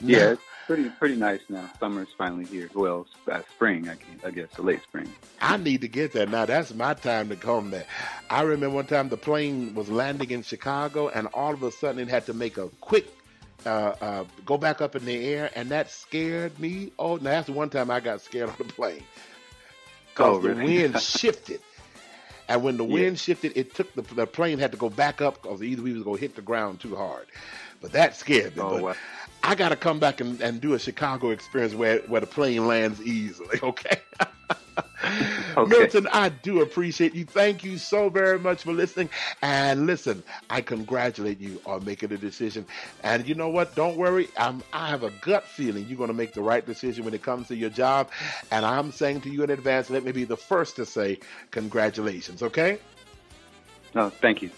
Yeah, it's pretty pretty nice now. Summer's finally here. Well, uh, spring, I, guess, I guess, late spring. I need to get there now. That's my time to come there. I remember one time the plane was landing in Chicago, and all of a sudden it had to make a quick uh, uh, go back up in the air, and that scared me. Oh, now that's the one time I got scared on the plane because Oh, the wind shifted. And when the Yeah. wind shifted, it took the, the plane had to go back up because either we was going to hit the ground too hard. But that scared me. Oh, but wow. I got to come back and, and do a Chicago experience where, where the plane lands easily, okay? Okay. Milton, I do appreciate you. Thank you so very much for listening. And listen, I congratulate you on making a decision. And you know what? Don't worry. I'm, I have a gut feeling you're going to make the right decision when it comes to your job. And I'm saying to you in advance, let me be the first to say congratulations, okay? No, thank you.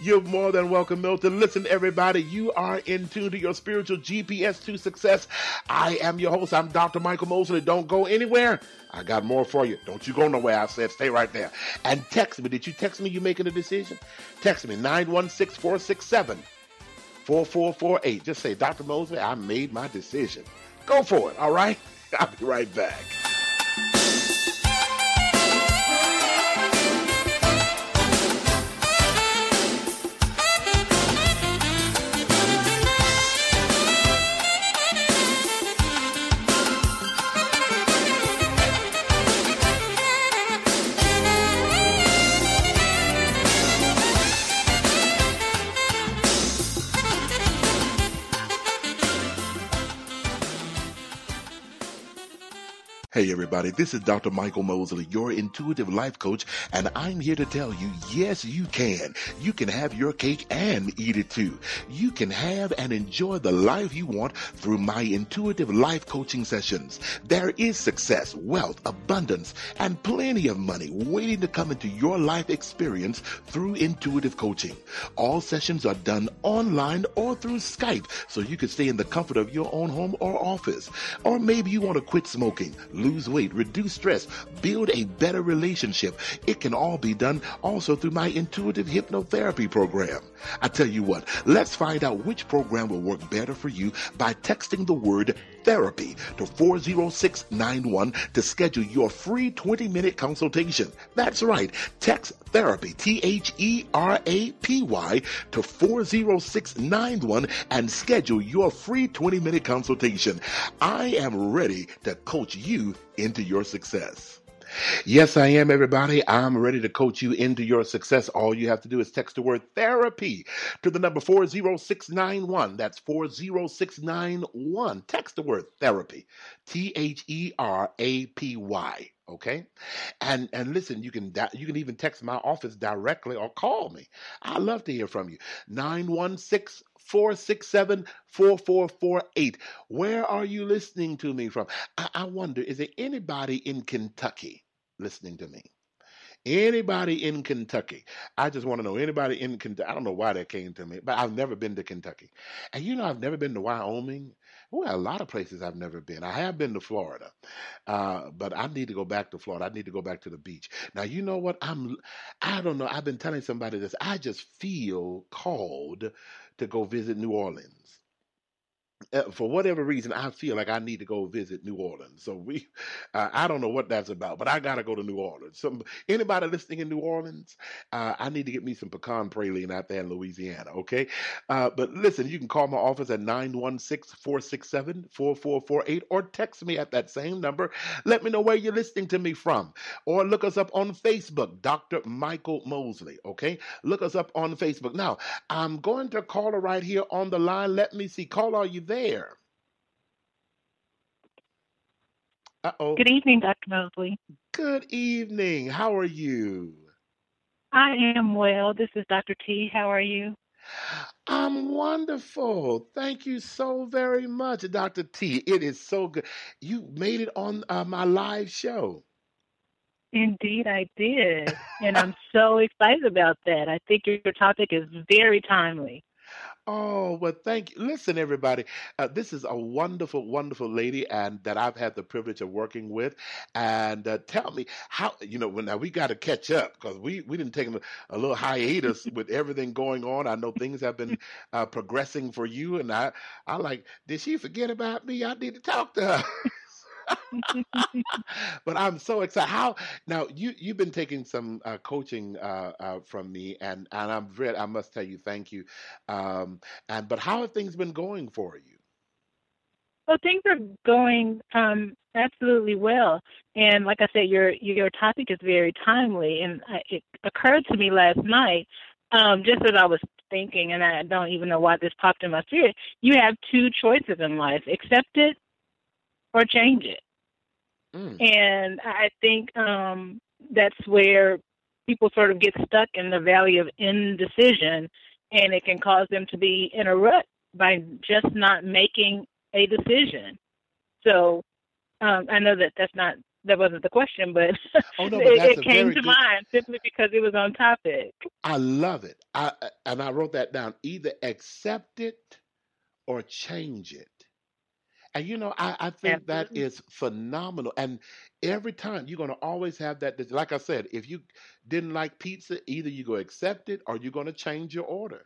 You're more than welcome, Milton. Listen, everybody, you are in tune to your spiritual GPS to success. I am your host. I'm Dr. Michael Mosley. Don't go anywhere. I got more for you. Don't you go nowhere. I said stay right there. And text me. Did you text me you making a decision? Text me 916 467 4448. Just say, Dr. Mosley, I made my decision. Go for it, all right? I'll be right back. Hey everybody, this is Dr. Michael Mosley, your intuitive life coach, and I'm here to tell you, yes, you can. You can have your cake and eat it too. You can have and enjoy the life you want through my intuitive life coaching sessions. There is success, wealth, abundance, and plenty of money waiting to come into your life experience through intuitive coaching. All sessions are done online or through Skype, so you can stay in the comfort of your own home or office. Or maybe you want to quit smoking, lose weight, reduce stress, build a better relationship. It can all be done also through my intuitive hypnotherapy program. I tell you what, let's find out which program will work better for you by texting the word therapy to 40691 to schedule your free 20 minute consultation. That's right. Text therapy, T H E R A P Y, to 40691 and schedule your free 20 minute consultation. I am ready to coach you into your success. Yes, I am, everybody. I'm ready to coach you into your success. All you have to do is text the word therapy to the number 40691. That's 40691. Text the word therapy. T H E R A P Y. Okay? And and listen, you can you can even text my office directly or call me. I love to hear from you. 916 467 4448. Where are you listening to me from? I, I wonder, is there anybody in Kentucky listening to me? Anybody in Kentucky? I just want to know anybody in Kentucky. I don't know why that came to me, but I've never been to Kentucky. And you know, I've never been to Wyoming. Well, a lot of places I've never been. I have been to Florida, uh, but I need to go back to Florida. I need to go back to the beach. Now, you know what? I'm, I don't know. I've been telling somebody this. I just feel called to go visit New Orleans for whatever reason, I feel like I need to go visit New Orleans. So we, uh, I don't know what that's about, but I gotta go to New Orleans. Some anybody listening in New Orleans, uh, I need to get me some pecan praline out there in Louisiana. Okay, uh, but listen, you can call my office at 916-467-4448 or text me at that same number. Let me know where you're listening to me from, or look us up on Facebook, Dr. Michael Mosley. Okay, look us up on Facebook. Now I'm going to call her right here on the line. Let me see. Call, are you there? Uh oh. Good evening, Dr. Mosley. Good evening. How are you? I am well. This is Dr. T. How are you? I'm wonderful. Thank you so very much, Dr. T. It is so good. You made it on uh, my live show. Indeed, I did. And I'm so excited about that. I think your topic is very timely. Oh, well, thank you. Listen, everybody, uh, this is a wonderful, wonderful lady, and that I've had the privilege of working with. And uh, tell me how, you know, when now we got to catch up because we we didn't take a, a little hiatus with everything going on. I know things have been uh, progressing for you, and I I like, did she forget about me? I need to talk to her. but I'm so excited. How now? You you've been taking some uh, coaching uh, uh, from me, and and I'm very. I must tell you, thank you. Um, and but how have things been going for you? Well, things are going um, absolutely well, and like I said, your your topic is very timely, and I, it occurred to me last night, um, just as I was thinking, and I don't even know why this popped in my spirit. You have two choices in life: accept it or change it. Mm. And I think um, that's where people sort of get stuck in the valley of indecision, and it can cause them to be in a rut by just not making a decision. So um, I know that that's not that wasn't the question, but, Oh, no, but it, it came to good- mind simply because it was on topic. I love it. I and I wrote that down. Either accept it or change it. And you know, I, I think that Absolutely. is phenomenal. And every time you're going to always have that. Like I said, if you didn't like pizza, either you go accept it or you're going to change your order.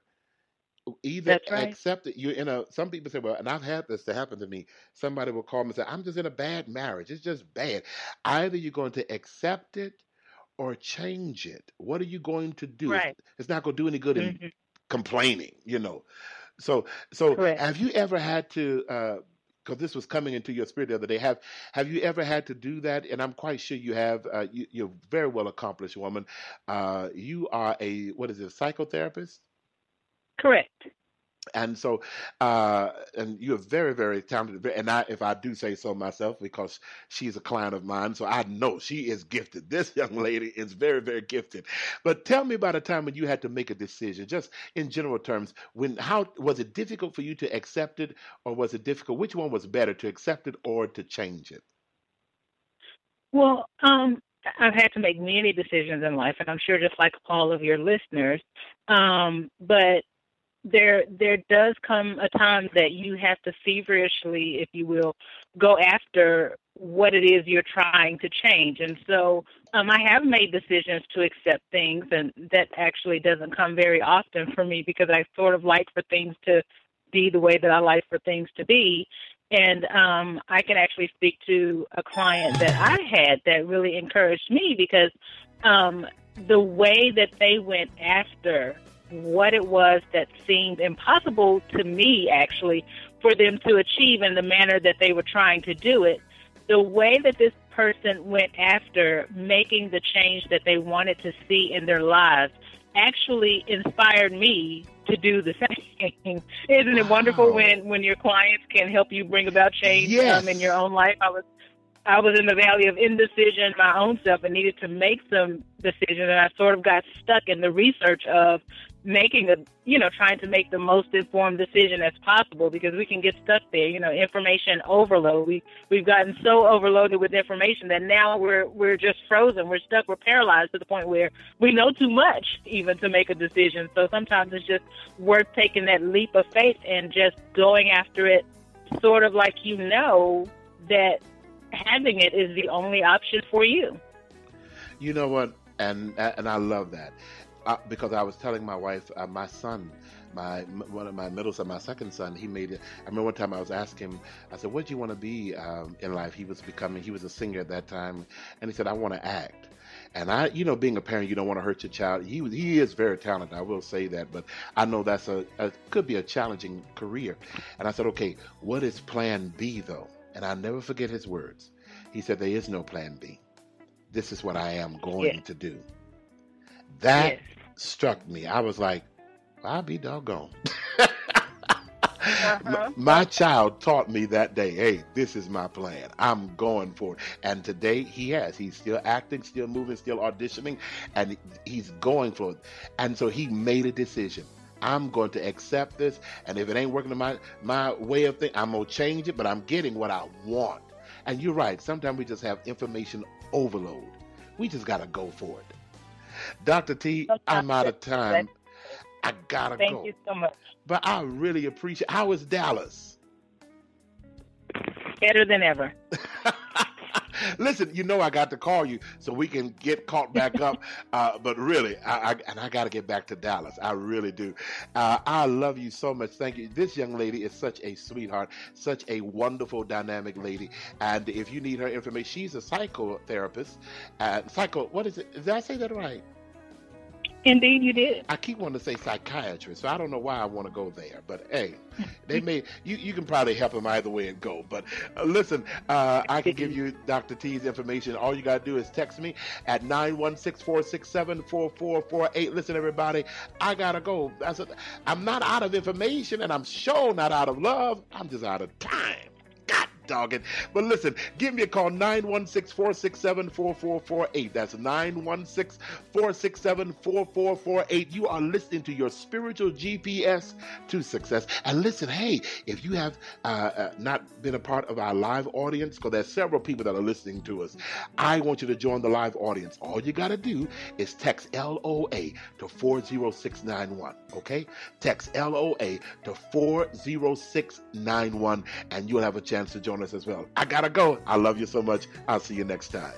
Either right. accept it. You're in a. Some people say, well, and I've had this to happen to me. Somebody will call me and say, I'm just in a bad marriage. It's just bad. Either you're going to accept it or change it. What are you going to do? It's- Right. It's not going to do any good in Mhm. complaining, you know. So, so Correct. have you ever had to? Because this was coming into your spirit the other day. Have Have you ever had to do that? And I'm quite sure you have. Uh, you, you're a very well accomplished woman. Uh, you are a what is it? Psychotherapist. Correct. And so, uh, and you're very, very talented. And I, if I do say so myself, because she's a client of mine, so I know she is gifted. This young lady is very, very gifted. But tell me about a time when you had to make a decision, just in general terms. When how was it difficult for you to accept it, or was it difficult? Which one was better, to accept it or to change it? Well, um, I've had to make many decisions in life, and I'm sure just like all of your listeners. Um, but there, there does come a time that you have to feverishly, if you will, go after what it is you're trying to change. And so, um, I have made decisions to accept things, and that actually doesn't come very often for me because I sort of like for things to be the way that I like for things to be. And um, I can actually speak to a client that I had that really encouraged me because um, the way that they went after what it was that seemed impossible to me, actually, for them to achieve in the manner that they were trying to do it, the way that this person went after making the change that they wanted to see in their lives actually inspired me to do the same. Isn't it wonderful Wow. when when your clients can help you bring about change Yes. um, in your own life? I was I was in the valley of indecision my own self and needed to make some decisions, and I sort of got stuck in the research of making a you know trying to make the most informed decision as possible because we can get stuck there you know information overload. We we've gotten so overloaded with information that now we're we're just frozen. We're stuck. We're paralyzed to the point where we know too much even to make a decision. So sometimes it's just worth taking that leap of faith and just going after it sort of like you know that having it is the only option for you. You know what? And and I love that uh, because I was telling my wife, uh, my son, my one of my middle son, my second son, he made it. I remember one time I was asking him, I said, "What do you want to be um, in life?" He was becoming, he was a singer at that time, and he said, "I want to act." And I, you know, being a parent, you don't want to hurt your child. He was- he is very talented. I will say that, but I know that's a, a could be a challenging career. And I said, okay, what is Plan B though? And I'll never forget his words. He said, there is no Plan B. This is what I am going to do. That yes struck me. I was like, I'll be doggone. Uh-huh. My child taught me that day, hey, this is my plan. I'm going for it. And today he has. He's still acting, still moving, still auditioning, and he's going for it. And so he made a decision. I'm going to accept this, and if it ain't working in my my way of thinking, I'm gonna change it, but I'm getting what I want. And you're right. Sometimes we just have information overload. We just gotta go for it. Dr. T, I'm out of time. I gotta thank go. Thank you so much But I really appreciate. How is Dallas? better than ever Listen, you know I got to call you so we can get caught back up. Uh, but really, I, I and I got to get back to Dallas. I really do. Uh, I love you so much. Thank you. This young lady is such a sweetheart, such a wonderful, dynamic lady. And if you need her information, she's a psychotherapist. Uh, psycho. What is it? Did I say that right? Indeed, you did. I keep wanting to say psychiatrist, so I don't know why I want to go there. But hey, they may you, you can probably help them either way and go. But uh, listen, uh, I can give you Dr. T's information. All you got to do is text me at 916-467-4448. Listen, everybody, I gotta go. That's a, I'm not out of information, and I'm sure not out of love. I'm just out of time. God. But listen, give me a call 916 467 4448. That's 916 467 4448. You are listening to your spiritual GPS to success. And listen, hey, if you have uh, uh, not been a part of our live audience, because there's several people that are listening to us, I want you to join the live audience. All you got to do is text LOA to 40691. Okay? Text LOA to 40691, and you'll have a chance to join us as well. I gotta go. I love you so much. I'll see you next time.